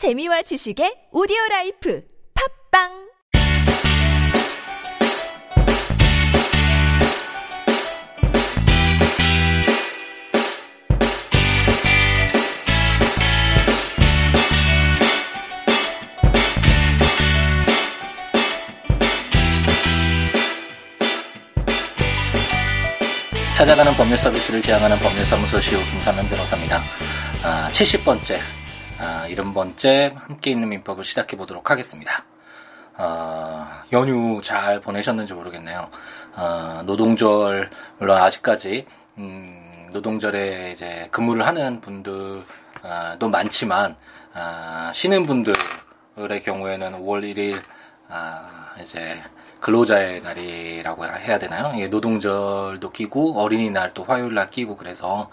재미와 지식의 오디오 라이프 팟빵 찾아가는 법률 서비스를 지향하는 법률사무소 시우 김삼연 변호사입니다. 아, 70번째, 아, 70번째 함께 있는 민법을 시작해 보도록 하겠습니다. 아, 연휴 잘 보내셨는지 모르겠네요. 아, 노동절, 물론 아직까지, 음, 노동절에 이제 근무를 하는 분들도 많지만, 아, 쉬는 분들의 경우에는 5월 1일, 아, 이제, 근로자의 날이라고 해야 되나요? 예, 노동절도 끼고 어린이날 또 화요일 날 끼고 그래서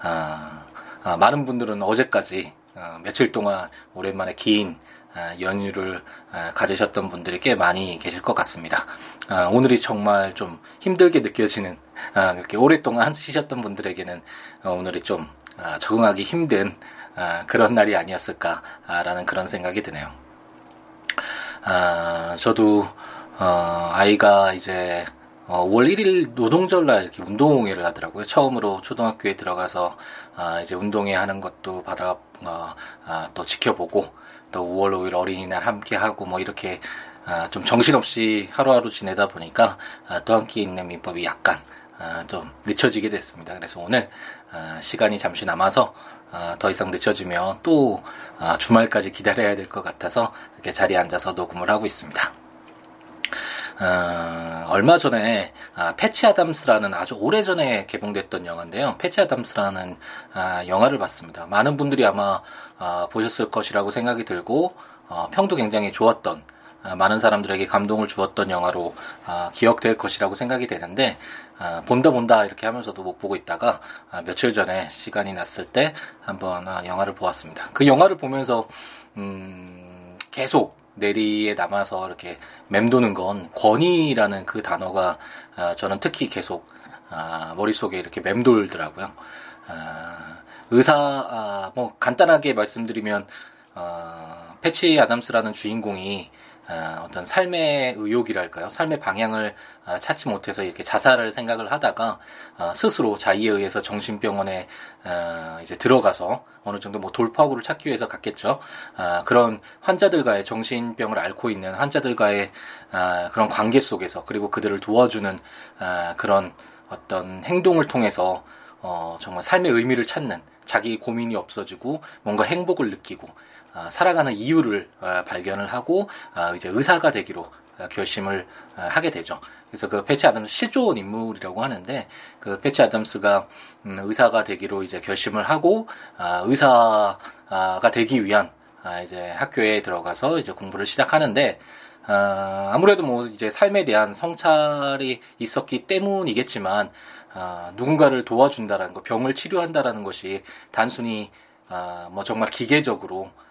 아, 아, 많은 분들은 어제까지 아, 며칠 동안 오랜만에 긴 아, 연휴를 아, 가지셨던 분들이 꽤 많이 계실 것 같습니다. 아, 오늘이 정말 좀 힘들게 느껴지는 아, 이렇게 오랫동안 쉬셨던 분들에게는 어, 오늘이 좀 아, 적응하기 힘든 아, 그런 날이 아니었을까라는 그런 생각이 드네요. 아, 저도 어, 아이가 이제 어, 5월 1일 노동절날 이렇게 운동회를 하더라고요. 처음으로 초등학교에 들어가서 아, 이제 운동회 하는 것도 받아 어, 아, 또 지켜보고 또 5월 5일 어린이날 함께 하고 뭐 이렇게 아, 좀 정신없이 하루하루 지내다 보니까 아, 또 함께 있는 민법이 약간 아, 좀 늦춰지게 됐습니다. 그래서 오늘 아, 시간이 잠시 남아서 아, 더 이상 늦춰지면 또 아, 주말까지 기다려야 될 것 같아서 이렇게 자리에 앉아서 녹음을 하고 있습니다. 어, 얼마 전에 아, 패치 아담스라는 아주 오래 전에 개봉됐던 영화인데요. 패치 아담스라는 아, 영화를 봤습니다. 많은 분들이 아마 아, 보셨을 것이라고 생각이 들고 어, 평도 굉장히 좋았던 아, 많은 사람들에게 감동을 주었던 영화로 아, 기억될 것이라고 생각이 되는데 아, 본다 본다 이렇게 하면서도 못 보고 있다가 아, 며칠 전에 시간이 났을 때 한번 아, 영화를 보았습니다. 그 영화를 보면서 음, 계속 내리에 남아서 이렇게 맴도는 건 권위라는 그 단어가 아, 저는 특히 계속 아, 머릿속에 이렇게 맴돌더라고요. 아, 의사 아, 뭐 간단하게 말씀드리면 어, 패치 아담스라는 주인공이 아, 어떤 삶의 의욕이랄까요? 삶의 방향을 아, 찾지 못해서 이렇게 자살을 생각을 하다가 아, 스스로 자의에 의해서 정신병원에 아, 이제 들어가서 어느 정도 뭐 돌파구를 찾기 위해서 갔겠죠. 아, 그런 환자들과의 정신병을 앓고 있는 환자들과의 아, 그런 관계 속에서 그리고 그들을 도와주는 아, 그런 어떤 행동을 통해서 어, 정말 삶의 의미를 찾는 자기 고민이 없어지고 뭔가 행복을 느끼고 아, 살아가는 이유를 아, 발견을 하고 아, 이제 의사가 되기로 아, 결심을 아, 하게 되죠. 그래서 그 패치 아담스 실존 인물이라고 하는데 그 패치 아담스가 음, 의사가 되기로 이제 결심을 하고 아, 의사가 되기 위한 아, 이제 학교에 들어가서 이제 공부를 시작하는데 아, 아무래도 뭐 이제 삶에 대한 성찰이 있었기 때문이겠지만 아, 누군가를 도와준다라는 거, 병을 치료한다라는 것이 단순히 아, 뭐 정말 기계적으로 아,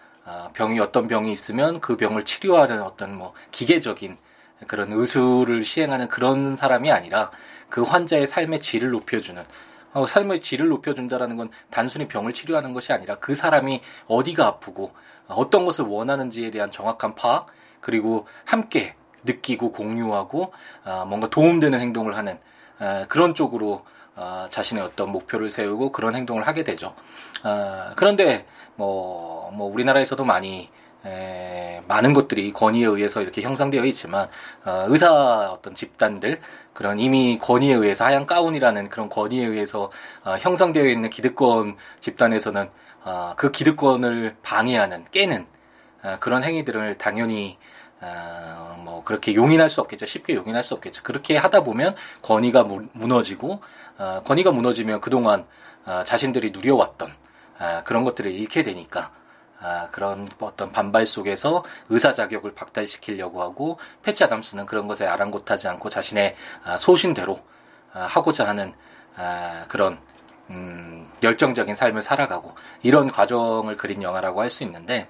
병이 어떤 병이 있으면 그 병을 치료하는 어떤 뭐 기계적인 그런 의술을 시행하는 그런 사람이 아니라 그 환자의 삶의 질을 높여주는 어, 삶의 질을 높여준다라는 건 단순히 병을 치료하는 것이 아니라 그 사람이 어디가 아프고 어떤 것을 원하는지에 대한 정확한 파악 그리고 함께 느끼고 공유하고 아, 뭔가 도움되는 행동을 하는 아, 그런 쪽으로 아, 자신의 어떤 목표를 세우고 그런 행동을 하게 되죠. 아, 그런데 뭐, 뭐 우리나라에서도 많이 에, 많은 것들이 권위에 의해서 이렇게 형성되어 있지만 어, 의사 어떤 집단들 그런 이미 권위에 의해서 하얀 가운이라는 그런 권위에 의해서 어, 형성되어 있는 기득권 집단에서는 어, 그 기득권을 방해하는 깨는 어, 그런 행위들을 당연히 어, 뭐 그렇게 용인할 수 없겠죠. 쉽게 용인할 수 없겠죠. 그렇게 하다 보면 권위가 무, 무너지고 어, 권위가 무너지면 그동안 어, 자신들이 누려왔던 아, 그런 것들을 잃게 되니까 아, 그런 어떤 반발 속에서 의사 자격을 박탈시키려고 하고 패치 아담스는 그런 것에 아랑곳하지 않고 자신의 아, 소신대로 아, 하고자 하는 아, 그런 음, 열정적인 삶을 살아가고 이런 과정을 그린 영화라고 할 수 있는데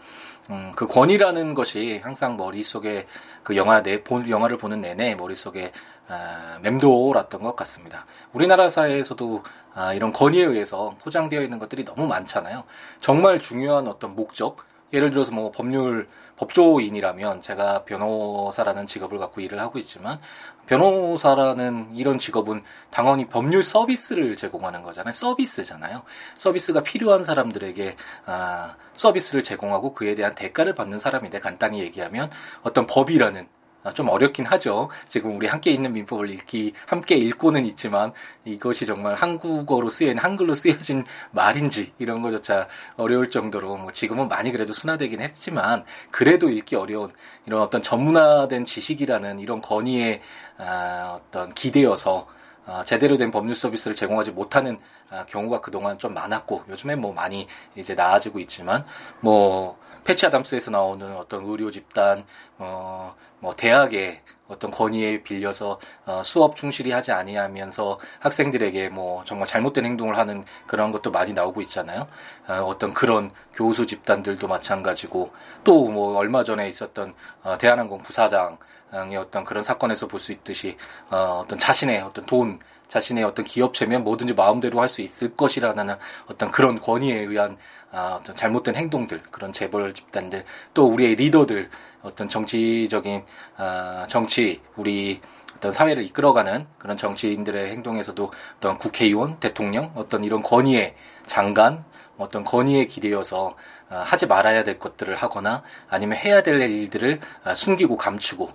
음, 그 권위라는 것이 항상 머릿속에 그 영화 내, 본, 영화를 보는 내내 머릿속에 아, 맴돌았던 것 같습니다. 우리나라 사회에서도 아, 이런 권위에 의해서 포장되어 있는 것들이 너무 많잖아요. 정말 중요한 어떤 목적, 예를 들어서 뭐 법률 법조인이라면 제가 변호사라는 직업을 갖고 일을 하고 있지만 변호사라는 이런 직업은 당연히 법률 서비스를 제공하는 거잖아요. 서비스잖아요. 서비스가 필요한 사람들에게 아, 서비스를 제공하고 그에 대한 대가를 받는 사람인데 간단히 얘기하면 어떤 법이라는 아, 좀 어렵긴 하죠. 지금 우리 함께 있는 민법을 읽기, 함께 읽고는 있지만 이것이 정말 한국어로 쓰여진, 한글로 쓰여진 말인지 이런 것조차 어려울 정도로 뭐 지금은 많이 그래도 순화되긴 했지만 그래도 읽기 어려운 이런 어떤 전문화된 지식이라는 이런 건의에 아, 어떤 기대어서 아, 제대로 된 법률 서비스를 제공하지 못하는 아, 경우가 그동안 좀 많았고 요즘에 뭐 많이 이제 나아지고 있지만 뭐 패치 아담스에서 나오는 어떤 의료 집단, 어, 뭐 대학의 어떤 건의에 빌려서 어, 수업 충실히 하지 아니하면서 학생들에게 뭐 정말 잘못된 행동을 하는 그런 것도 많이 나오고 있잖아요. 어, 떤 그런 교수 집단들도 마찬가지고 또 뭐 얼마 전에 있었던 어, 대한항공 부사장의 어떤 그런 사건에서 볼 수 있듯이 어, 어떤 자신의 어떤 돈 자신의 어떤 기업체면 뭐든지 마음대로 할 수 있을 것이라는 어떤 그런 권위에 의한 아, 어떤 잘못된 행동들, 그런 재벌 집단들, 또 우리의 리더들, 어떤 정치적인 아, 정치, 우리 어떤 사회를 이끌어가는 그런 정치인들의 행동에서도 어떤 국회의원, 대통령, 어떤 이런 권위에 장관, 어떤 권위에 기대어서 아, 하지 말아야 될 것들을 하거나 아니면 해야 될 일들을 아, 숨기고 감추고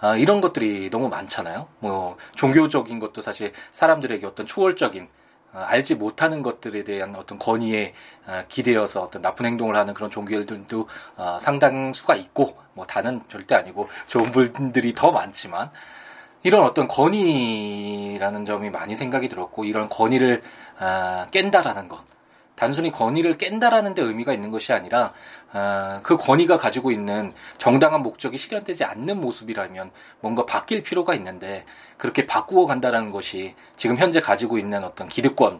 아, 이런 것들이 너무 많잖아요. 뭐 종교적인 것도 사실 사람들에게 어떤 초월적인 아, 알지 못하는 것들에 대한 어떤 권위에 아, 기대어서 어떤 나쁜 행동을 하는 그런 종교들도 아, 상당수가 있고 뭐 다는 절대 아니고 좋은 분들이 더 많지만 이런 어떤 권위라는 점이 많이 생각이 들었고 이런 권위를 아, 깬다라는 것 단순히 권위를 깬다라는 데 의미가 있는 것이 아니라 어, 그 권위가 가지고 있는 정당한 목적이 실현되지 않는 모습이라면 뭔가 바뀔 필요가 있는데 그렇게 바꾸어 간다라는 것이 지금 현재 가지고 있는 어떤 기득권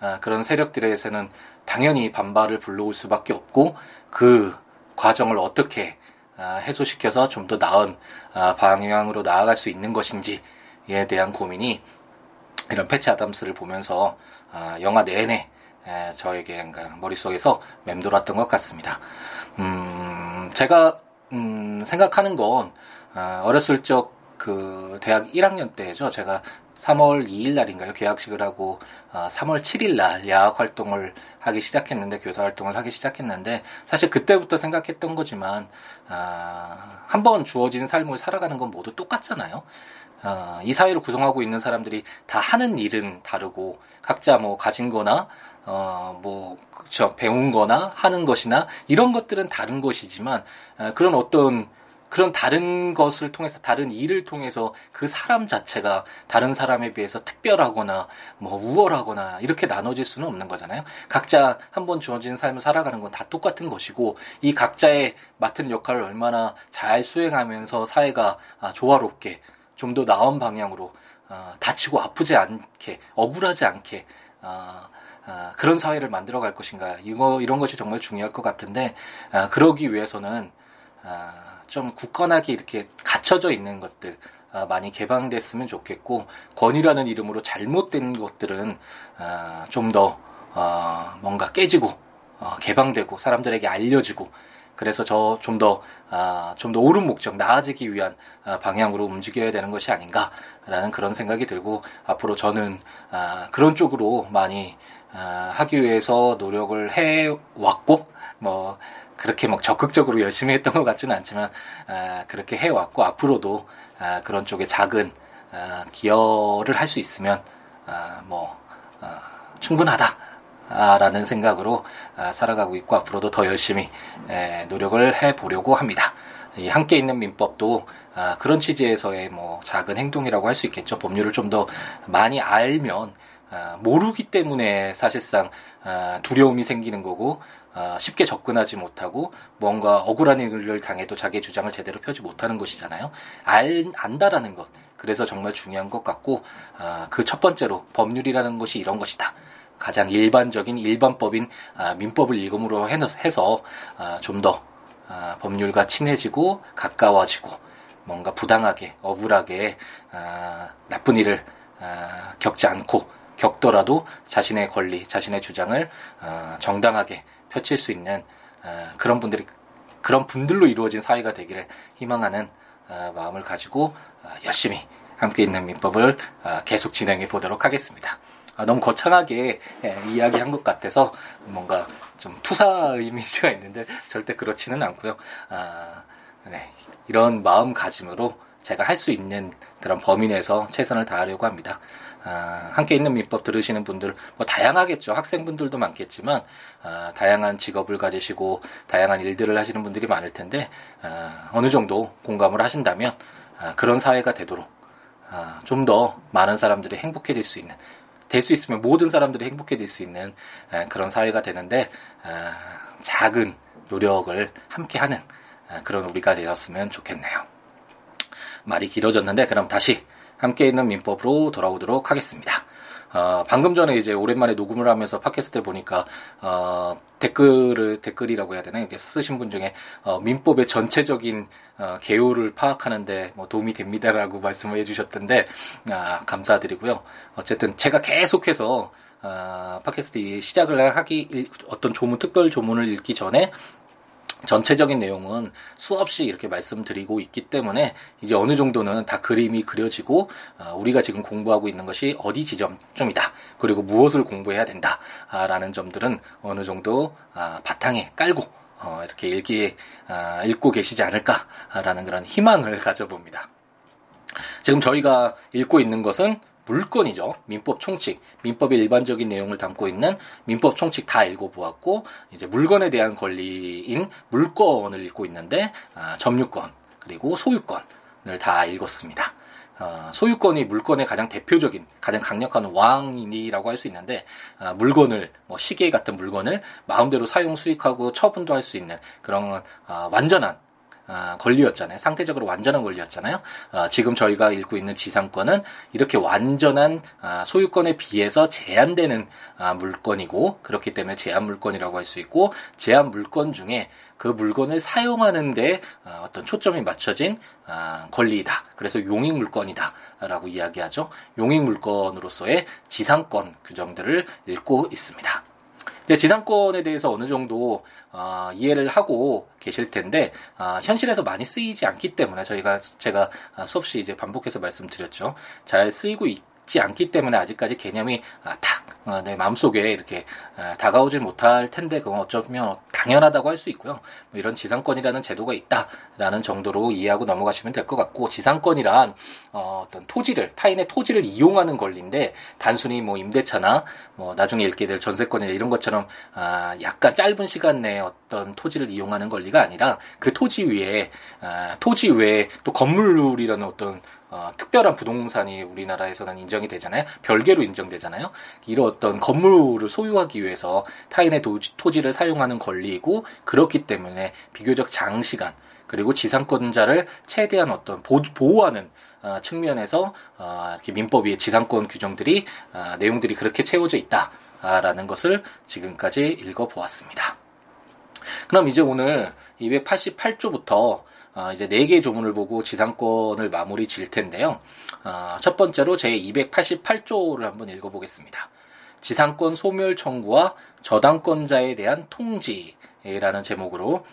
어, 그런 세력들에서는 당연히 반발을 불러올 수밖에 없고 그 과정을 어떻게 어, 해소시켜서 좀 더 나은 어, 방향으로 나아갈 수 있는 것인지에 대한 고민이 이런 패치 아담스를 보면서 어, 영화 내내 에, 저에게 머릿속에서 맴돌았던 것 같습니다. 음, 제가 음, 생각하는 건 어, 어렸을 적 그 대학 1학년 때죠. 제가 3월 2일 날인가요? 계약식을 하고 어, 3월 7일 날 야학 활동을 하기 시작했는데 교사 활동을 하기 시작했는데 사실 그때부터 생각했던 거지만 어, 한번 주어진 삶을 살아가는 건 모두 똑같잖아요. 어, 이 사회를 구성하고 있는 사람들이 다 하는 일은 다르고 각자 뭐 가진 거나 어, 뭐, 그쵸, 배운 거나 하는 것이나 이런 것들은 다른 것이지만, 어, 그런 어떤, 그런 다른 것을 통해서, 다른 일을 통해서 그 사람 자체가 다른 사람에 비해서 특별하거나, 뭐, 우월하거나, 이렇게 나눠질 수는 없는 거잖아요. 각자 한 번 주어진 삶을 살아가는 건 다 똑같은 것이고, 이 각자의 맡은 역할을 얼마나 잘 수행하면서 사회가 아, 조화롭게, 좀 더 나은 방향으로, 어, 다치고 아프지 않게, 억울하지 않게, 어, 아, 그런 사회를 만들어 갈 것인가. 이거 이런 것이 정말 중요할 것 같은데 아, 그러기 위해서는 아, 좀 굳건하게 이렇게 갇혀져 있는 것들 아, 많이 개방됐으면 좋겠고 권위라는 이름으로 잘못된 것들은 아, 좀더 어, 뭔가 깨지고 어, 개방되고 사람들에게 알려지고 그래서 저 좀 더, 아, 좀더 옳은 목적, 나아지기 위한 아, 방향으로 움직여야 되는 것이 아닌가라는 그런 생각이 들고, 앞으로 저는, 아, 그런 쪽으로 많이, 아, 하기 위해서 노력을 해 왔고, 뭐, 그렇게 막 적극적으로 열심히 했던 것 같지는 않지만, 아, 그렇게 해 왔고, 앞으로도, 아, 그런 쪽에 작은, 아, 기여를 할 수 있으면, 아, 뭐, 아, 충분하다. 라는 생각으로 아, 살아가고 있고 앞으로도 더 열심히 노력을 해 보려고 합니다. 이 함께 있는 민법도 아, 그런 취지에서의 뭐 작은 행동이라고 할 수 있겠죠. 법률을 좀 더 많이 알면 아, 모르기 때문에 사실상 아, 두려움이 생기는 거고 아, 쉽게 접근하지 못하고 뭔가 억울한 일을 당해도 자기의 주장을 제대로 펴지 못하는 것이잖아요. 알 안다라는 것. 그래서 정말 중요한 것 같고 그 첫 번째로 법률이라는 것이 이런 것이다. 가장 일반적인 일반법인 민법을 일금으로 해서 좀 더 법률과 친해지고 가까워지고 뭔가 부당하게 억울하게 나쁜 일을 겪지 않고 겪더라도 자신의 권리, 자신의 주장을 어, 정당하게 펼칠 수 있는 어, 그런 분들이 그런 분들로 이루어진 사회가 되기를 희망하는 어, 마음을 가지고 어, 열심히 함께 있는 민법을 어, 계속 진행해 보도록 하겠습니다. 아, 너무 거창하게 예, 이야기한 것 같아서 뭔가 좀 투사 이미지가 있는데 절대 그렇지는 않고요. 아, 네, 이런 마음가짐으로 제가 할 수 있는 그런 범위 내에서 최선을 다하려고 합니다. 아, 함께 있는 민법 들으시는 분들 뭐 다양하겠죠. 학생분들도 많겠지만 아, 다양한 직업을 가지시고 다양한 일들을 하시는 분들이 많을 텐데 아, 어느 정도 공감을 하신다면 아, 그런 사회가 되도록 아, 좀 더 많은 사람들이 행복해질 수 있는 될 수 있으면 모든 사람들이 행복해질 수 있는 아, 그런 사회가 되는데 아, 작은 노력을 함께 하는 아, 그런 우리가 되었으면 좋겠네요. 말이 길어졌는데 그럼 다시 함께 있는 민법으로 돌아오도록 하겠습니다. 어, 방금 전에 이제 오랜만에 녹음을 하면서 팟캐스트 보니까 어, 댓글을 댓글이라고 해야 되나 이렇게 쓰신 분 중에 어, 민법의 전체적인 어, 개요를 파악하는데 뭐 도움이 됩니다라고 말씀을 해주셨던데 아, 감사드리고요. 어쨌든 제가 계속해서 어, 팟캐스트 시작을 하기 어떤 조문 특별 조문을 읽기 전에 전체적인 내용은 수없이 이렇게 말씀드리고 있기 때문에 이제 어느 정도는 다 그림이 그려지고 어, 우리가 지금 공부하고 있는 것이 어디 지점쯤이다 그리고 무엇을 공부해야 된다라는 점들은 어느 정도 아, 바탕에 깔고 어, 이렇게 읽기 아, 읽고 계시지 않을까라는 그런 희망을 가져봅니다. 지금 저희가 읽고 있는 것은 물건이죠. 민법 총칙, 민법의 일반적인 내용을 담고 있는 민법 총칙 다 읽어보았고 이제 물건에 대한 권리인 물건을 읽고 있는데 아, 점유권 그리고 소유권을 다 읽었습니다. 어, 소유권이 물건의 가장 대표적인, 가장 강력한 왕이라고 할 수 있는데 아, 물건을 뭐 시계 같은 물건을 마음대로 사용 수익하고 처분도 할 수 있는 그런 아, 완전한 아, 권리였잖아요. 상대적으로 완전한 권리였잖아요. 아, 지금 저희가 읽고 있는 지상권은 이렇게 완전한 아, 소유권에 비해서 제한되는 아, 물건이고 그렇기 때문에 제한 물건이라고 할 수 있고 제한 물건 중에 그 물건을 사용하는데 아, 어떤 초점이 맞춰진 아, 권리이다. 그래서 용익 물건이다라고 이야기하죠. 용익 물건으로서의 지상권 규정들을 읽고 있습니다. 지상권에 대해서 어느 정도 어, 이해를 하고 계실 텐데 어, 현실에서 많이 쓰이지 않기 때문에 저희가 제가 수없이 이제 반복해서 말씀드렸죠. 잘 쓰이고 있 지 않기 때문에 아직까지 개념이 아, 탁내 어, 마음속에 이렇게 아, 다가오질 못할 텐데 그건 어쩌면 당연하다고 할 수 있고요. 뭐 이런 지상권이라는 제도가 있다라는 정도로 이해하고 넘어가시면 될 것 같고 지상권이란 어, 떤 토지를 타인의 토지를 이용하는 권리인데 단순히 뭐 임대차나 뭐 나중에 읽게 될 전세권이나 이런 것처럼 아, 약간 짧은 시간 내에 어떤 토지를 이용하는 권리가 아니라 그 토지 위에 아, 토지 외에 또 건물이라는 어떤 어, 특별한 부동산이 우리나라에서는 인정이 되잖아요. 별개로 인정되잖아요. 이런 어떤 건물을 소유하기 위해서 타인의 도지, 토지를 사용하는 권리이고 그렇기 때문에 비교적 장시간 그리고 지상권자를 최대한 어떤 보, 호하는 어, 측면에서 어, 이렇게 민법 위 지상권 규정들이 어, 내용들이 그렇게 채워져 있다라는 것을 지금까지 읽어보았습니다. 그럼 이제 오늘 288조부터 어, 이제 4개의 조문을 보고 지상권을 마무리 질 텐데요. 어, 첫 번째로 제 288조를 한번 읽어보겠습니다. 지상권 소멸 청구와 저당권자에 대한 통지라는 제목으로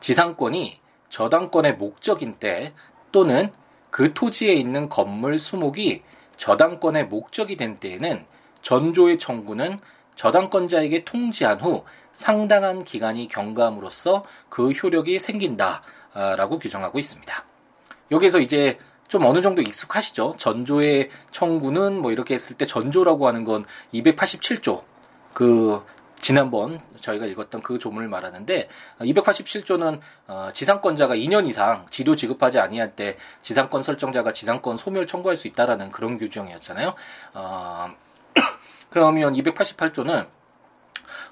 지상권이 저당권의 목적인 때 또는 그 토지에 있는 건물 수목이 저당권의 목적이 된 때에는 전조의 청구는 저당권자에게 통지한 후 상당한 기간이 경감으로써 그 효력이 생긴다 라고 규정하고 있습니다. 여기서 이제 좀 어느 정도 익숙하시죠? 전조의 청구는 뭐 이렇게 했을 때 전조라고 하는 건 287조 그 지난번 저희가 읽었던 그 조문을 말하는데 287조는 어, 지상권자가 2년 이상 지료 지급하지 아니할 때 지상권 설정자가 지상권 소멸 청구할 수 있다라는 그런 규정이었잖아요. 어, 그러면 288조는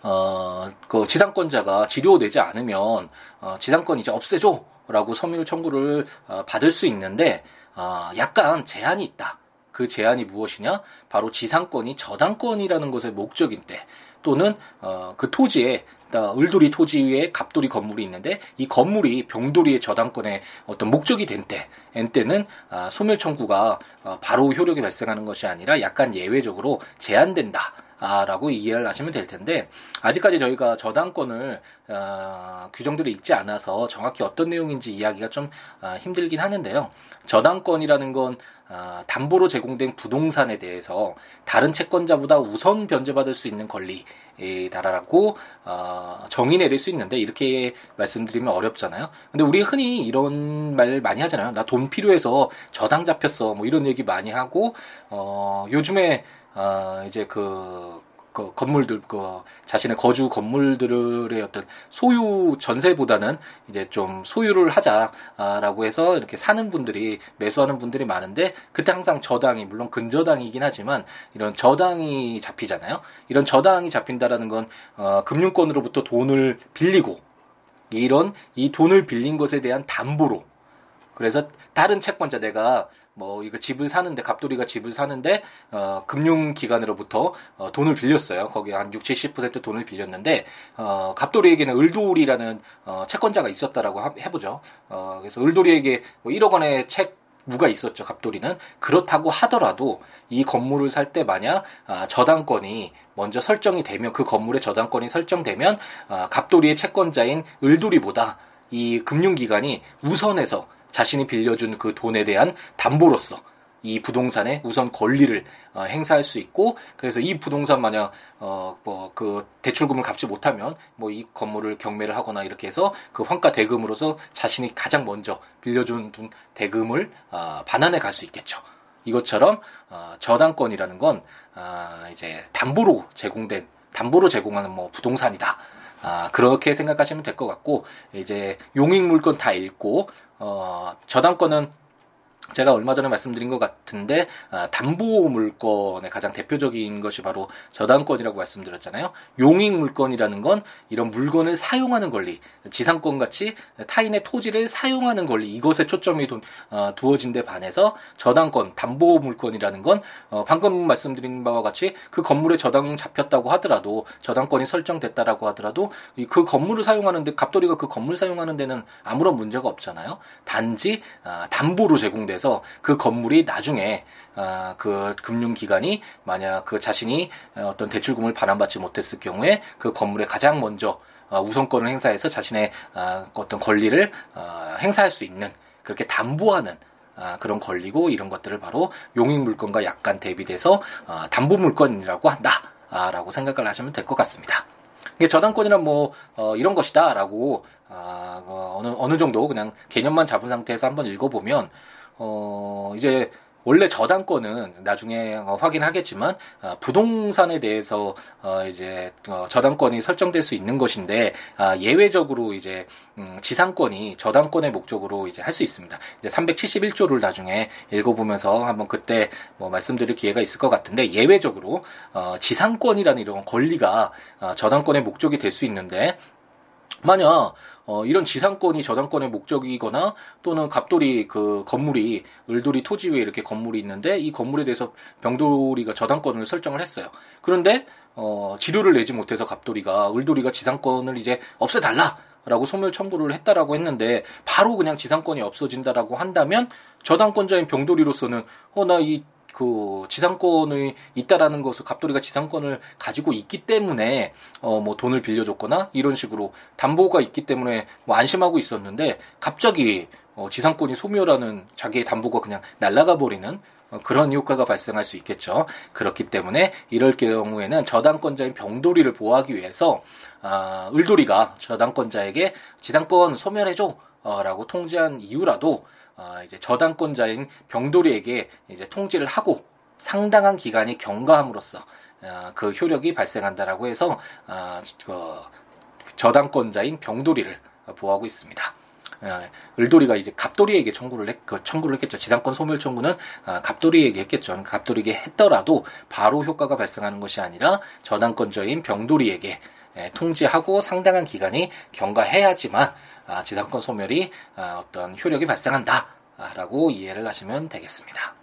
어, 그 지상권자가 지료되지 않으면 어, 지상권 이제 없애줘 라고 섬유 청구를 어, 받을 수 있는데 어, 약간 제한이 있다. 그 제한이 무엇이냐? 바로 지상권이 저당권이라는 것의 목적인 때 또는 어, 그 토지에 을돌이 토지 위에 갑돌이 건물이 있는데 이 건물이 병돌이의 저당권의 어떤 목적이 된 때, 엔때는 아, 소멸 청구가 어, 바로 효력이 발생하는 것이 아니라 약간 예외적으로 제한된다. 아, 라고 이해를 하시면 될 텐데, 아직까지 저희가 저당권을, 어, 규정들이 있지 않아서 정확히 어떤 내용인지 이야기가 좀 어, 힘들긴 하는데요. 저당권이라는 건 어, 담보로 제공된 부동산에 대해서 다른 채권자보다 우선 변제받을 수 있는 권리다라고 어, 정의 내릴 수 있는데 이렇게 말씀드리면 어렵잖아요. 근데 우리 흔히 이런 말 많이 하잖아요. 나 돈 필요해서 저당 잡혔어. 뭐 이런 얘기 많이 하고 어, 요즘에 어, 이제 그, 그 건물들, 그 자신의 거주 건물들의 어떤 소유 전세보다는 이제 좀 소유를 하자라고 해서 이렇게 사는 분들이 매수하는 분들이 많은데 그때 항상 저당이 물론 근저당이긴 하지만 이런 저당이 잡히잖아요. 이런 저당이 잡힌다라는 건 어, 금융권으로부터 돈을 빌리고 이런 이 돈을 빌린 것에 대한 담보로 그래서 다른 채권자 내가 뭐 이거 집을 사는데 갑돌이가 집을 사는데 어 금융기관으로부터 어, 돈을 빌렸어요. 거기 한 6, 70% 돈을 빌렸는데 어 갑돌이에게는 을돌이라는 어 채권자가 있었다라고 해보죠. 어 그래서 을돌이에게 뭐 1억 원의 책 무가 있었죠. 갑돌이는 그렇다고 하더라도 이 건물을 살 때 만약 아, 저당권이 먼저 설정이 되면 그 건물의 저당권이 설정되면 아, 갑돌이의 채권자인 을돌이보다 이 금융기관이 우선해서 자신이 빌려준 그 돈에 대한 담보로서 이 부동산의 우선 권리를 어, 행사할 수 있고 그래서 이 부동산 만약 어 뭐 그 대출금을 갚지 못하면 뭐 이 건물을 경매를 하거나 이렇게 해서 그 환가 대금으로서 자신이 가장 먼저 빌려준 대금을 어, 반환해 갈 수 있겠죠. 이것처럼 어, 저당권이라는 건 어, 이제 담보로 제공된 담보로 제공하는 뭐 부동산이다. 아, 그렇게 생각하시면 될 것 같고, 이제 용익 물건 다 읽고, 어, 저당권은 제가 얼마 전에 말씀드린 것 같은데 아, 담보 물건의 가장 대표적인 것이 바로 저당권이라고 말씀드렸잖아요. 용익 물건이라는 건 이런 물건을 사용하는 권리, 지상권 같이 타인의 토지를 사용하는 권리 이것에 초점이 돈, 어, 두어진 데 반해서 저당권, 담보 물건이라는 건 어, 방금 말씀드린 바와 같이 그 건물에 저당 잡혔다고 하더라도 저당권이 설정됐다라고 하더라도 그 건물을 사용하는데 갑돌이가 그 건물 사용하는 데는 아무런 문제가 없잖아요. 단지 아, 담보로 제공돼서 해서 그 건물이 나중에 아, 그 금융기관이 만약 그 자신이 어떤 대출금을 반환받지 못했을 경우에 그 건물에 가장 먼저 어, 우선권을 행사해서 자신의 아, 어떤 권리를 어, 행사할 수 있는 그렇게 담보하는 아, 그런 권리고 이런 것들을 바로 용익 물건과 약간 대비돼서 어, 담보 물건이라고 한다라고 생각을 하시면 될 것 같습니다. 저당권이란 뭐 어, 이런 것이다라고 아, 뭐 어느 정도 그냥 개념만 잡은 상태에서 한번 읽어보면 어, 이제 원래 저당권은 나중에 어, 확인하겠지만 어, 부동산에 대해서 어, 이제 어, 저당권이 설정될 수 있는 것인데 아, 예외적으로 이제 음, 지상권이 저당권의 목적으로 이제 할 수 있습니다. 이제 371조를 나중에 읽어보면서 한번 그때 뭐 말씀드릴 기회가 있을 것 같은데 예외적으로 어, 지상권이라는 이런 권리가 어, 저당권의 목적이 될 수 있는데 만약 어, 이런 지상권이 저당권의 목적이거나 또는 갑돌이 그 건물이 을돌이 토지 위에 이렇게 건물이 있는데 이 건물에 대해서 병돌이가 저당권을 설정을 했어요. 그런데 어, 지료를 내지 못해서 갑돌이가 을돌이가 지상권을 이제 없애달라. 라고 소멸 청구를 했다라고 했는데 바로 그냥 지상권이 없어진다라고 한다면 저당권자인 병돌이로서는 어 나 이 그 지상권이 있다라는 것을 갑돌이가 지상권을 가지고 있기 때문에 어 뭐 돈을 빌려줬거나 이런 식으로 담보가 있기 때문에 뭐 안심하고 있었는데 갑자기 어 지상권이 소멸하는 자기의 담보가 그냥 날아가 버리는 어 그런 효과가 발생할 수 있겠죠. 그렇기 때문에 이럴 경우에는 저당권자인 병돌이를 보호하기 위해서 아, 을돌이가 저당권자에게 지상권 소멸해줘 어, 라고 통지한 이유라도 어, 이제 저당권자인 병돌이에게 이제 통지를 하고 상당한 기간이 경과함으로써 어, 그 효력이 발생한다라고 해서 어, 그 저당권자인 병돌이를 보호하고 있습니다. 어, 을돌이가 이제 갑돌이에게 청구를 했, 그 청구를 했겠죠. 지상권 소멸 청구는 어, 갑돌이에게 했겠죠. 갑돌이에게 했더라도 바로 효과가 발생하는 것이 아니라 저당권자인 병돌이에게 예, 통지하고 상당한 기간이 경과해야지만 아, 지상권 소멸이 아, 어떤 효력이 발생한다라고 이해를 하시면 되겠습니다.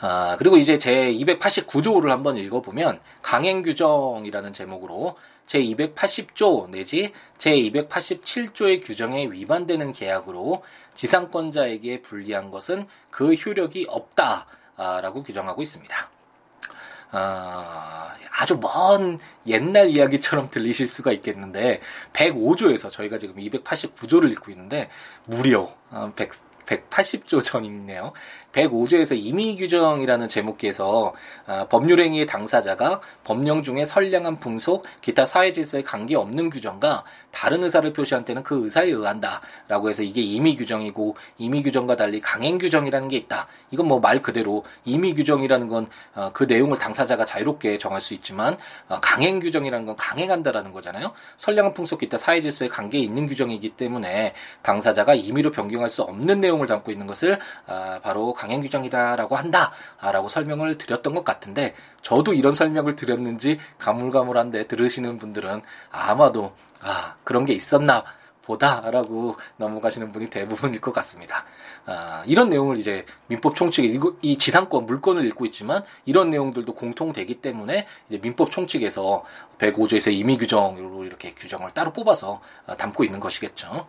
아, 그리고 이제 제 289조를 한번 읽어보면 강행 규정이라는 제목으로 제 280조 내지 제 287조의 규정에 위반되는 계약으로 지상권자에게 불리한 것은 그 효력이 없다라고 규정하고 있습니다. 아, 아주 먼 옛날 이야기처럼 들리실 수가 있겠는데 105조에서 저희가 지금 289조를 읽고 있는데 무려 100, 어, 180조 전이네요. 105조에서 임의 규정이라는 제목에서 아, 법률행위의 당사자가 법령 중에 선량한 풍속, 기타 사회 질서에 관계없는 규정과 다른 의사를 표시한 때는 그 의사에 의한다라고 해서 이게 임의 규정이고 임의 규정과 달리 강행 규정이라는 게 있다. 이건 뭐 말 그대로 임의 규정이라는 건그 어, 내용을 당사자가 자유롭게 정할 수 있지만 어, 강행 규정이라는 건 강행한다라는 거잖아요. 선량한 풍속, 기타 사회 질서에 관계 있는 규정이기 때문에 당사자가 임의로 변경할 수 없는 내용을 담고 있는 것을 아, 바로 강행 규정이다라고 한다라고 설명을 드렸던 것 같은데 저도 이런 설명을 드렸는지 가물가물한데 들으시는 분들은 아마도 아 그런 게 있었나 보다라고 넘어가시는 분이 대부분일 것 같습니다. 아, 이런 내용을 이제 민법 총칙이 이 지상권 물권을 읽고 있지만 이런 내용들도 공통되기 때문에 이제 민법 총칙에서 105조에서 임의 규정으로 이렇게 규정을 따로 뽑아서 아, 담고 있는 것이겠죠.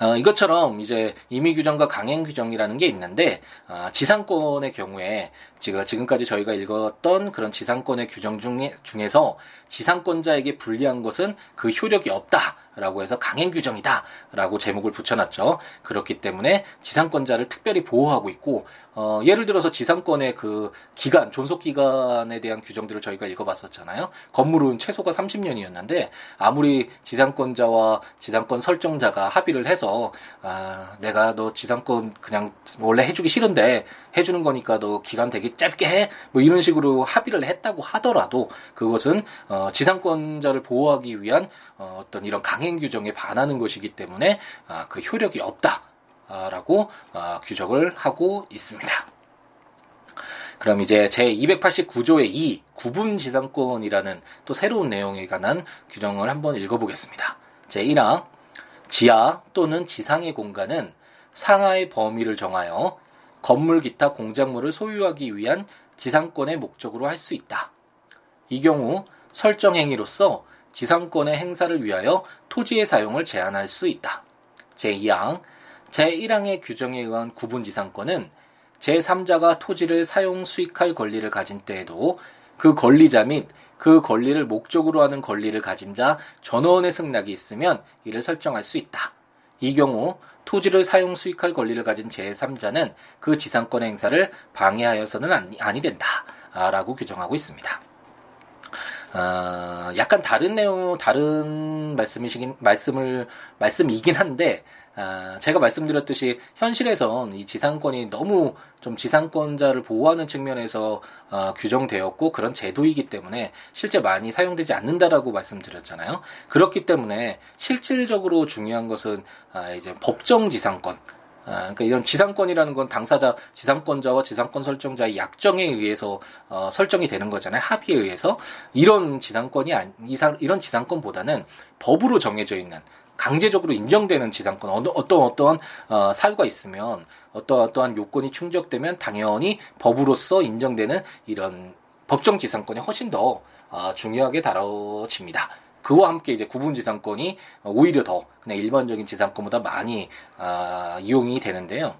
어, 이것처럼 이제 임의 규정과 강행 규정이라는 게 있는데 어, 지상권의 경우에 지금 지금까지 저희가 읽었던 그런 지상권의 규정 중에 중에서 지상권자에게 불리한 것은 그 효력이 없다라고 해서 강행 규정이다라고 제목을 붙여놨죠. 그렇기 때문에 지상권자를 특별히 보호하고 있고 어, 예를 들어서 지상권의 그 기간, 존속 기간에 대한 규정들을 저희가 읽어봤었잖아요. 건물은 최소가 30년이었는데 아무리 지상권자와 지상권 설정자가 합의를 해서 아, 내가 너 지상권 그냥 원래 해주기 싫은데 해주는 거니까 너 기간 되게 짧게 해, 뭐 이런 식으로 합의를 했다고 하더라도 그것은 어, 지상권자를 보호하기 위한 어, 어떤 이런 강행 규정에 반하는 것이기 때문에 아, 그 효력이 없다. 라고 어, 규정을 하고 있습니다. 그럼 이제 제 289조의 2 구분 지상권이라는 또 새로운 내용에 관한 규정을 한번 읽어보겠습니다. 제 1항 지하 또는 지상의 공간은 상하의 범위를 정하여 건물 기타 공작물을 소유하기 위한 지상권의 목적으로 할 수 있다. 이 경우 설정 행위로서 지상권의 행사를 위하여 토지의 사용을 제한할 수 있다. 제2항 제1항의 규정에 의한 구분지상권은 제3자가 토지를 사용 수익할 권리를 가진 때에도 그 권리자 및 그 권리를 목적으로 하는 권리를 가진 자 전원의 승낙이 있으면 이를 설정할 수 있다. 이 경우 토지를 사용 수익할 권리를 가진 제3자는 그 지상권 행사를 방해하여서는 아니, 아니 된다. 라고 규정하고 있습니다. 어, 약간 다른 내용, 다른 말씀이시긴, 말씀을, 말씀이긴 한데, 아, 제가 말씀드렸듯이 현실에선 이 지상권이 너무 좀 지상권자를 보호하는 측면에서 어, 규정되었고 그런 제도이기 때문에 실제 많이 사용되지 않는다라고 말씀드렸잖아요. 그렇기 때문에 실질적으로 중요한 것은 아, 이제 법정 지상권. 아, 그러니까 이런 지상권이라는 건 당사자, 지상권자와 지상권 설정자의 약정에 의해서 어, 설정이 되는 거잖아요. 합의에 의해서 이런 지상권이 아니, 이런 지상권보다는 법으로 정해져 있는 강제적으로 인정되는 지상권 어떤 어떤 어떠한 어, 사유가 있으면 어떠한 어떠한 요건이 충족되면 당연히 법으로서 인정되는 이런 법정 지상권이 훨씬 더 어, 중요하게 다뤄집니다. 그와 함께 이제 구분 지상권이 오히려 더 그냥 일반적인 지상권보다 많이 어, 이용이 되는데요.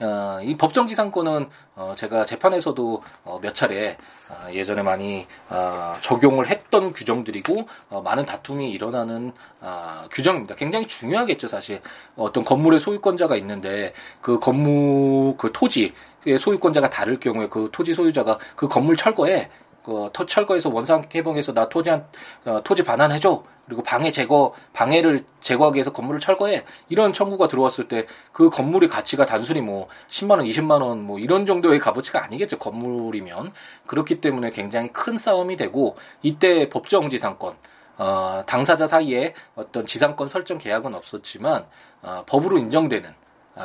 어, 이 법정지상권은 어, 제가 재판에서도 어, 몇 차례 어, 예전에 많이 어, 적용을 했던 규정들이고 어, 많은 다툼이 일어나는 어, 규정입니다. 굉장히 중요하겠죠, 사실. 어떤 건물의 소유권자가 있는데 그 건물 그 토지의 소유권자가 다를 경우에 그 토지 소유자가 그 건물 철거에 그 철거해서 원상 개봉해서 나 토지 한 어, 토지 반환해줘 그리고 방해 제거 방해를 제거하기 위해서 건물을 철거해 이런 청구가 들어왔을 때 그 건물의 가치가 단순히 뭐 10만 원, 20만 원 뭐 이런 정도의 값어치가 아니겠죠 건물이면. 그렇기 때문에 굉장히 큰 싸움이 되고 이때 법정 지상권 어, 당사자 사이에 어떤 지상권 설정 계약은 없었지만 어, 법으로 인정되는 아,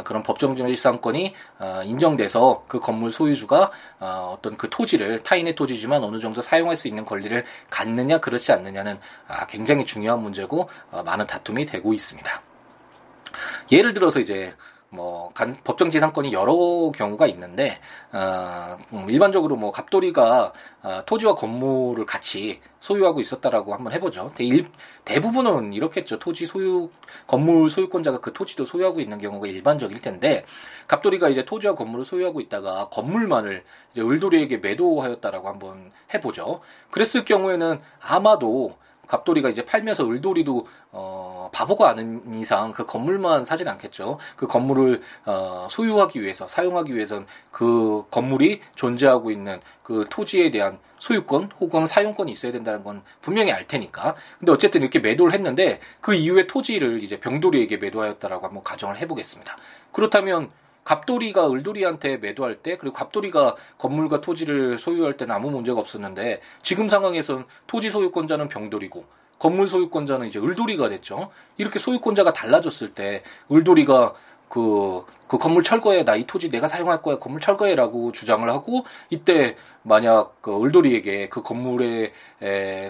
그런 법정지상권이 어, 인정돼서 그 건물 소유주가 어, 어떤 그 토지를 타인의 토지지만 어느 정도 사용할 수 있는 권리를 갖느냐 그렇지 않느냐는 아, 굉장히 중요한 문제고 어, 많은 다툼이 되고 있습니다. 예를 들어서 이제 뭐 간, 법정 지상권이 여러 경우가 있는데 어, 음, 일반적으로 뭐 갑돌이가 어, 토지와 건물을 같이 소유하고 있었다라고 한번 해보죠. 대, 대부분은 이렇겠죠. 토지 소유 건물 소유권자가 그 토지도 소유하고 있는 경우가 일반적일 텐데 갑돌이가 이제 토지와 건물을 소유하고 있다가 건물만을 이제 을돌이에게 매도하였다라고 한번 해보죠. 그랬을 경우에는 아마도 갑돌이가 이제 팔면서 을돌이도 어, 바보가 아닌 이상 그 건물만 사진 않겠죠. 그 건물을 어, 소유하기 위해서 사용하기 위해선 그 건물이 존재하고 있는 그 토지에 대한 소유권 혹은 사용권이 있어야 된다는 건 분명히 알 테니까. 근데 어쨌든 이렇게 매도를 했는데 그 이후에 토지를 이제 병돌이에게 매도하였다라고 한번 가정을 해보겠습니다. 그렇다면 갑돌이가 을돌이한테 매도할 때 그리고 갑돌이가 건물과 토지를 소유할 때는 아무 문제가 없었는데 지금 상황에선 토지 소유권자는 병돌이고 건물 소유권자는 이제 을돌이가 됐죠. 이렇게 소유권자가 달라졌을 때 을돌이가 그, 그 건물 철거해, 나 이 토지 내가 사용할 거야, 건물 철거해 라고 주장을 하고, 이때 만약 그 을돌이에게 그 건물의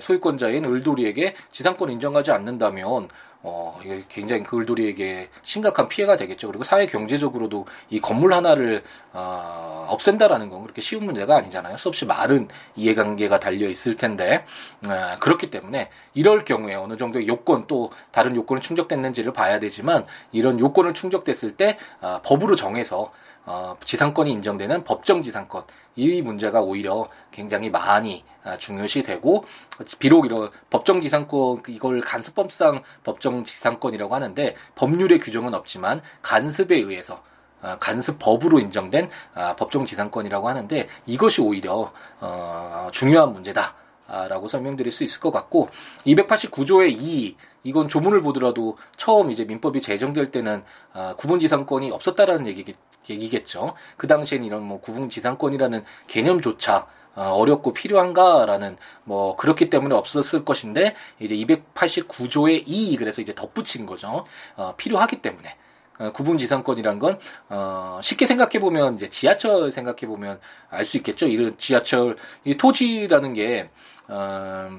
소유권자인 을돌이에게 지상권 인정하지 않는다면, 어, 이게 굉장히 그 을돌이에게 심각한 피해가 되겠죠. 그리고 사회 경제적으로도 이 건물 하나를, 어, 없앤다라는 건 그렇게 쉬운 문제가 아니잖아요. 수없이 많은 이해관계가 달려 있을 텐데, 어, 그렇기 때문에 이럴 경우에 어느 정도 요건 또 다른 요건을 충족됐는지를 봐야 되지만, 이런 요건을 충족됐을 때, 어, 법으로 정해서 어, 지상권이 인정되는 법정 지상권 이 문제가 오히려 굉장히 많이 아, 중요시 되고 비록 이런 법정 지상권 이걸 간섭법상 법정 지상권이라고 하는데 법률의 규정은 없지만 간섭에 의해서 아, 간섭법으로 인정된 아, 법정 지상권이라고 하는데 이것이 오히려 어, 중요한 문제다. 라고 설명드릴 수 있을 것 같고 289조의 2 이건 조문을 보더라도 처음 이제 민법이 제정될 때는 구분지상권이 없었다라는 얘기, 얘기겠죠. 그 당시엔 이런 뭐 구분지상권이라는 개념조차 어, 어렵고 필요한가라는 뭐 그렇기 때문에 없었을 것인데 이제 289조의 2 그래서 이제 덧붙인 거죠. 어, 필요하기 때문에 어, 구분지상권이란 건 어, 쉽게 생각해 보면 이제 지하철 생각해 보면 알 수 있겠죠. 이런 지하철 이 토지라는 게 어,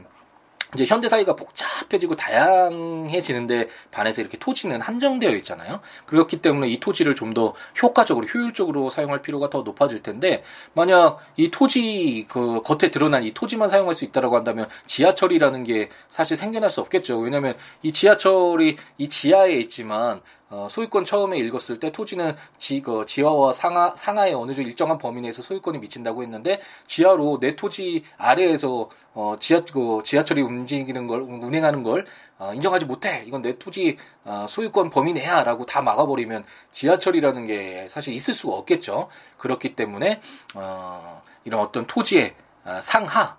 이제 현대 사회가 복잡해지고 다양해지는데 반해서 이렇게 토지는 한정되어 있잖아요. 그렇기 때문에 이 토지를 좀 더 효과적으로 효율적으로 사용할 필요가 더 높아질 텐데 만약 이 토지 그 겉에 드러난 이 토지만 사용할 수 있다라고 한다면 지하철이라는 게 사실 생겨날 수 없겠죠. 왜냐하면 이 지하철이 이 지하에 있지만 어, 소유권 처음에 읽었을 때 토지는 지, 그, 지하와 상하, 상하에 어느 정도 일정한 범위 내에서 소유권이 미친다고 했는데, 지하로 내 토지 아래에서, 어, 지하, 그, 지하철이 움직이는 걸, 운행하는 걸, 어, 인정하지 못해. 이건 내 토지, 어, 소유권 범위 내야. 라고 다 막아버리면 지하철이라는 게 사실 있을 수가 없겠죠. 그렇기 때문에, 어, 이런 어떤 토지의 어, 상하,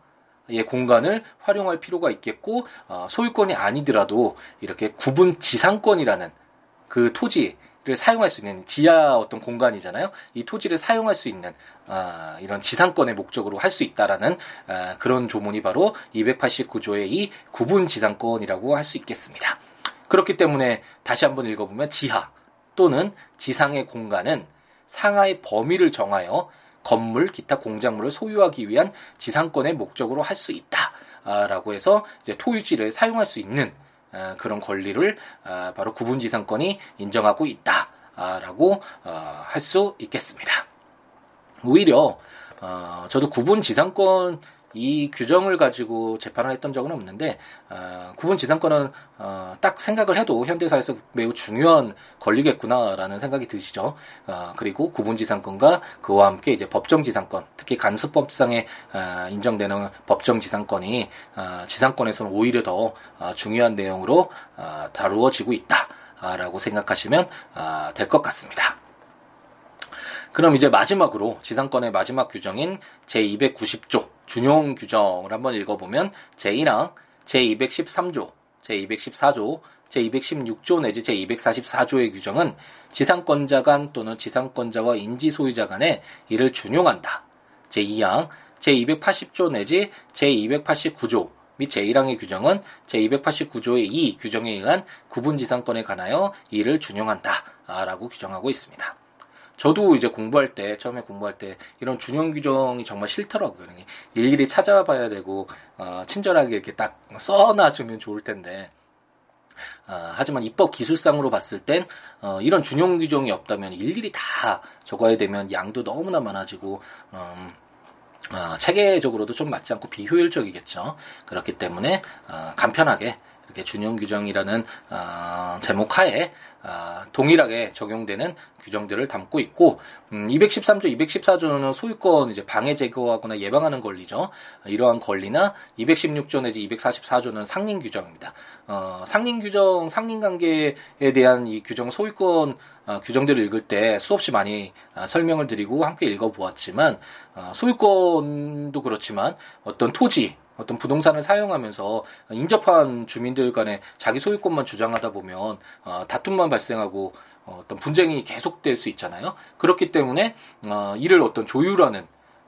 의 공간을 활용할 필요가 있겠고 어, 소유권이 아니더라도 이렇게 구분 지상권이라는 그 토지를 사용할 수 있는 지하 어떤 공간이잖아요. 이 토지를 사용할 수 있는 아, 이런 지상권의 목적으로 할 수 있다라는 아, 그런 조문이 바로 289조의 이 구분 지상권이라고 할 수 있겠습니다. 그렇기 때문에 다시 한번 읽어보면 지하 또는 지상의 공간은 상하의 범위를 정하여 건물, 기타 공작물을 소유하기 위한 지상권의 목적으로 할 수 있다 라고 해서 이제 토유지를 사용할 수 있는 어, 그런 권리를 어, 바로 구분지상권이 인정하고 있다라고 어, 할수 있겠습니다. 오히려 저도 구분지상권 이 규정을 가지고 재판을 했던 적은 없는데 어, 구분 지상권은 어, 딱 생각을 해도 현대사에서 매우 중요한 권리겠구나라는 생각이 드시죠. 어, 그리고 구분 지상권과 그와 함께 이제 법정 지상권, 특히 간수법상에 어, 인정되는 법정 지상권이 어, 지상권에서는 오히려 더 어, 중요한 내용으로 어, 다루어지고 있다라고 생각하시면 어, 될 것 같습니다. 그럼 이제 마지막으로 지상권의 마지막 규정인 제290조 준용 규정을 한번 읽어보면 제1항, 제213조, 제214조, 제216조 내지 제244조의 규정은 지상권자 간 또는 지상권자와 인지 소유자 간에 이를 준용한다. 제2항, 제280조 내지 제289조 및 제1항의 규정은 제289조의 2 규정에 의한 구분지상권에 관하여 이를 준용한다. 라고 규정하고 있습니다. 저도 이제 공부할 때 처음에 공부할 때 이런 준용 규정이 정말 싫더라고요. 일일이 찾아봐야 되고 어, 친절하게 이렇게 딱 써놔주면 좋을 텐데 어, 하지만 입법 기술상으로 봤을 땐 어, 이런 준용 규정이 없다면 일일이 다 적어야 되면 양도 너무나 많아지고 음, 어, 체계적으로도 좀 맞지 않고 비효율적이겠죠. 그렇기 때문에 어, 간편하게 이렇게 준용 규정이라는 어, 제목 하에 어, 동일하게 적용되는 규정들을 담고 있고 음, 213조, 214조는 소유권 이제 방해 제거하거나 예방하는 권리죠. 이러한 권리나 216조 내지 244조는 상린 규정입니다. 어, 상린 규정, 상린 관계에 대한 이 규정 소유권 어, 규정들을 읽을 때 수없이 많이 어, 설명을 드리고 함께 읽어보았지만 어, 소유권도 그렇지만 어떤 토지 어떤 부동산을 사용하면서 인접한 주민들 간에 자기 소유권만 주장하다 보면 어, 다툼만 발생하고 어, 어떤 분쟁이 계속될 수 있잖아요. 그렇기 때문에 어, 이를 어떤 조율하는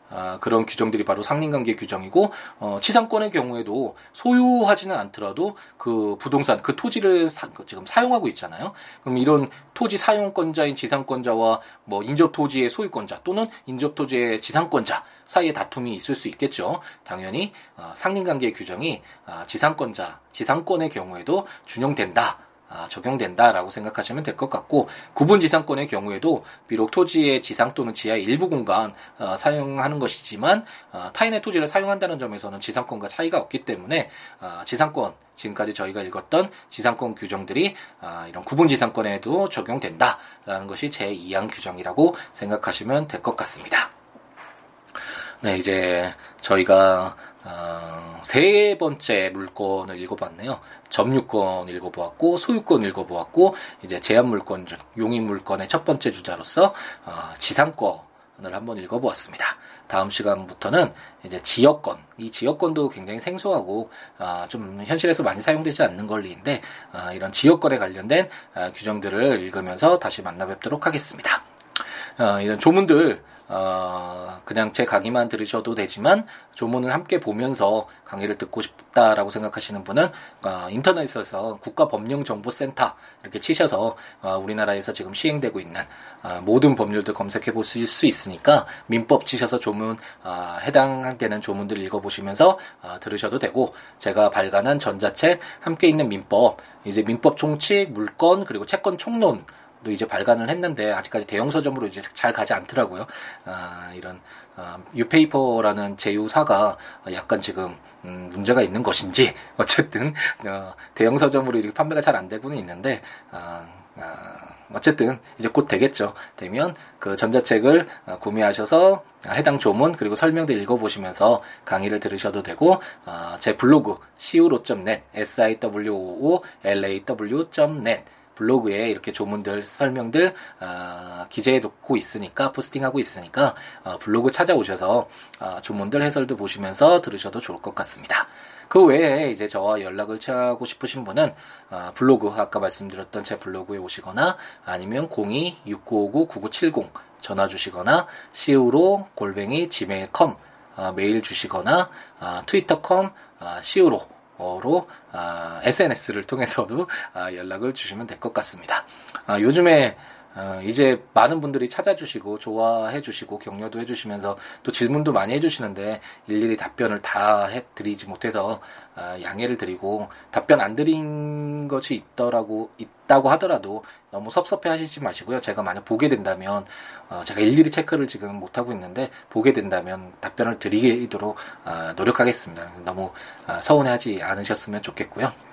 아, 그런 규정들이 바로 상린관계 규정이고 어, 치상권의 경우에도 소유하지는 않더라도 그 부동산 그 토지를 사, 그 지금 사용하고 있잖아요. 그럼 이런 토지 사용권자인 지상권자와 뭐 인접 토지의 소유권자 또는 인접 토지의 지상권자 사이에 다툼이 있을 수 있겠죠. 당연히 어, 상린관계 규정이 어, 지상권자 지상권의 경우에도 준용된다. 아, 적용된다라고 생각하시면 될 것 같고 구분 지상권의 경우에도 비록 토지의 지상 또는 지하의 일부 공간 어, 사용하는 것이지만 어, 타인의 토지를 사용한다는 점에서는 지상권과 차이가 없기 때문에 어, 지상권 지금까지 저희가 읽었던 지상권 규정들이 어, 이런 구분 지상권에도 적용된다라는 것이 제 2항 규정이라고 생각하시면 될 것 같습니다. 네, 이제 저희가 어, 세 번째 물건을 읽어봤네요. 점유권 읽어보았고 소유권 읽어보았고 이제 제한물권 중 용익물권의 첫 번째 주자로서 어, 지상권을 한번 읽어보았습니다. 다음 시간부터는 이제 지역권 이 지역권도 굉장히 생소하고 어, 좀 현실에서 많이 사용되지 않는 권리인데 어, 이런 지역권에 관련된 어, 규정들을 읽으면서 다시 만나 뵙도록 하겠습니다. 어, 이런 조문들 어, 그냥 제 강의만 들으셔도 되지만 조문을 함께 보면서 강의를 듣고 싶다라고 생각하시는 분은 어, 인터넷에서 국가법령정보센터 이렇게 치셔서 어, 우리나라에서 지금 시행되고 있는 어, 모든 법률들 검색해 보실 수 있으니까 민법 치셔서 조문 어, 해당되는 조문들 읽어보시면서 어, 들으셔도 되고 제가 발간한 전자책 함께 있는 민법 이제 민법 총칙 물건 그리고 채권 총론 도 이제 발간을 했는데 아직까지 대형 서점으로 이제 잘 가지 않더라고요. 아, 이런 아, 유페이퍼라는 제휴사가 약간 지금 음, 문제가 있는 것인지 어쨌든 어, 대형 서점으로 이렇게 판매가 잘 안 되고는 있는데 아, 아, 어쨌든 이제 곧 되겠죠. 되면 그 전자책을 어, 구매하셔서 해당 조문 그리고 설명들 읽어보시면서 강의를 들으셔도 되고 어, 제 블로그 siwo.net s i w o l a w.net 블로그에 이렇게 조문들, 설명들 어, 기재해 놓고 있으니까 포스팅하고 있으니까 어, 블로그 찾아오셔서 어, 조문들 해설도 보시면서 들으셔도 좋을 것 같습니다. 그 외에 이제 저와 연락을 취하고 싶으신 분은 어, 블로그 아까 말씀드렸던 제 블로그에 오시거나 아니면 02-6959-9970 전화 주시거나 시우로 골뱅이 어, 메일 주시거나 어, 트위터컴 어, 시우로 로 아, SNS를 통해서도 아, 연락을 주시면 될 것 같습니다. 아, 요즘에 어, 이제 많은 분들이 찾아주시고 좋아해 주시고 격려도 해주시면서 또 질문도 많이 해주시는데 일일이 답변을 다 해드리지 못해서 어, 양해를 드리고 답변 안 드린 것이 있더라고 있다고 하더라도 너무 섭섭해 하시지 마시고요. 제가 만약 보게 된다면 어, 제가 일일이 체크를 지금 못 하고 있는데 보게 된다면 답변을 드리도록 어, 노력하겠습니다. 너무 어, 서운해하지 않으셨으면 좋겠고요.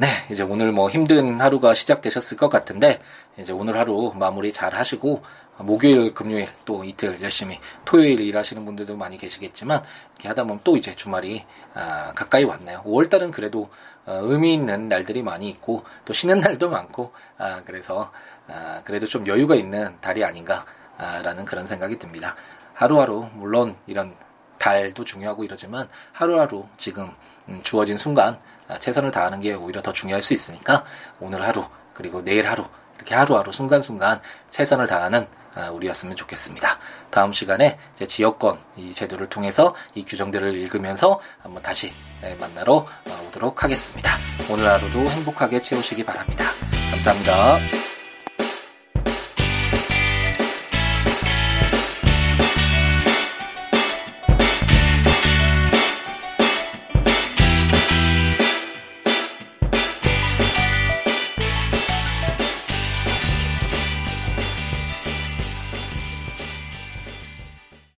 네, 이제 오늘 뭐 힘든 하루가 시작되셨을 것 같은데, 이제 오늘 하루 마무리 잘 하시고, 목요일, 금요일 또 이틀 열심히 토요일 일하시는 분들도 많이 계시겠지만, 이렇게 하다 보면 또 이제 주말이 아, 가까이 왔네요. 5월달은 그래도 어, 의미 있는 날들이 많이 있고, 또 쉬는 날도 많고, 아, 그래서, 아, 그래도 좀 여유가 있는 달이 아닌가라는 그런 생각이 듭니다. 하루하루, 물론 이런 달도 중요하고 이러지만, 하루하루 지금 음, 주어진 순간, 아, 최선을 다하는 게 오히려 더 중요할 수 있으니까 오늘 하루 그리고 내일 하루 이렇게 하루하루 순간순간 최선을 다하는 아, 우리였으면 좋겠습니다. 다음 시간에 제 지역권 이 제도를 통해서 이 규정들을 읽으면서 한번 다시 네, 만나러 어, 오도록 하겠습니다. 오늘 하루도 행복하게 채우시기 바랍니다. 감사합니다.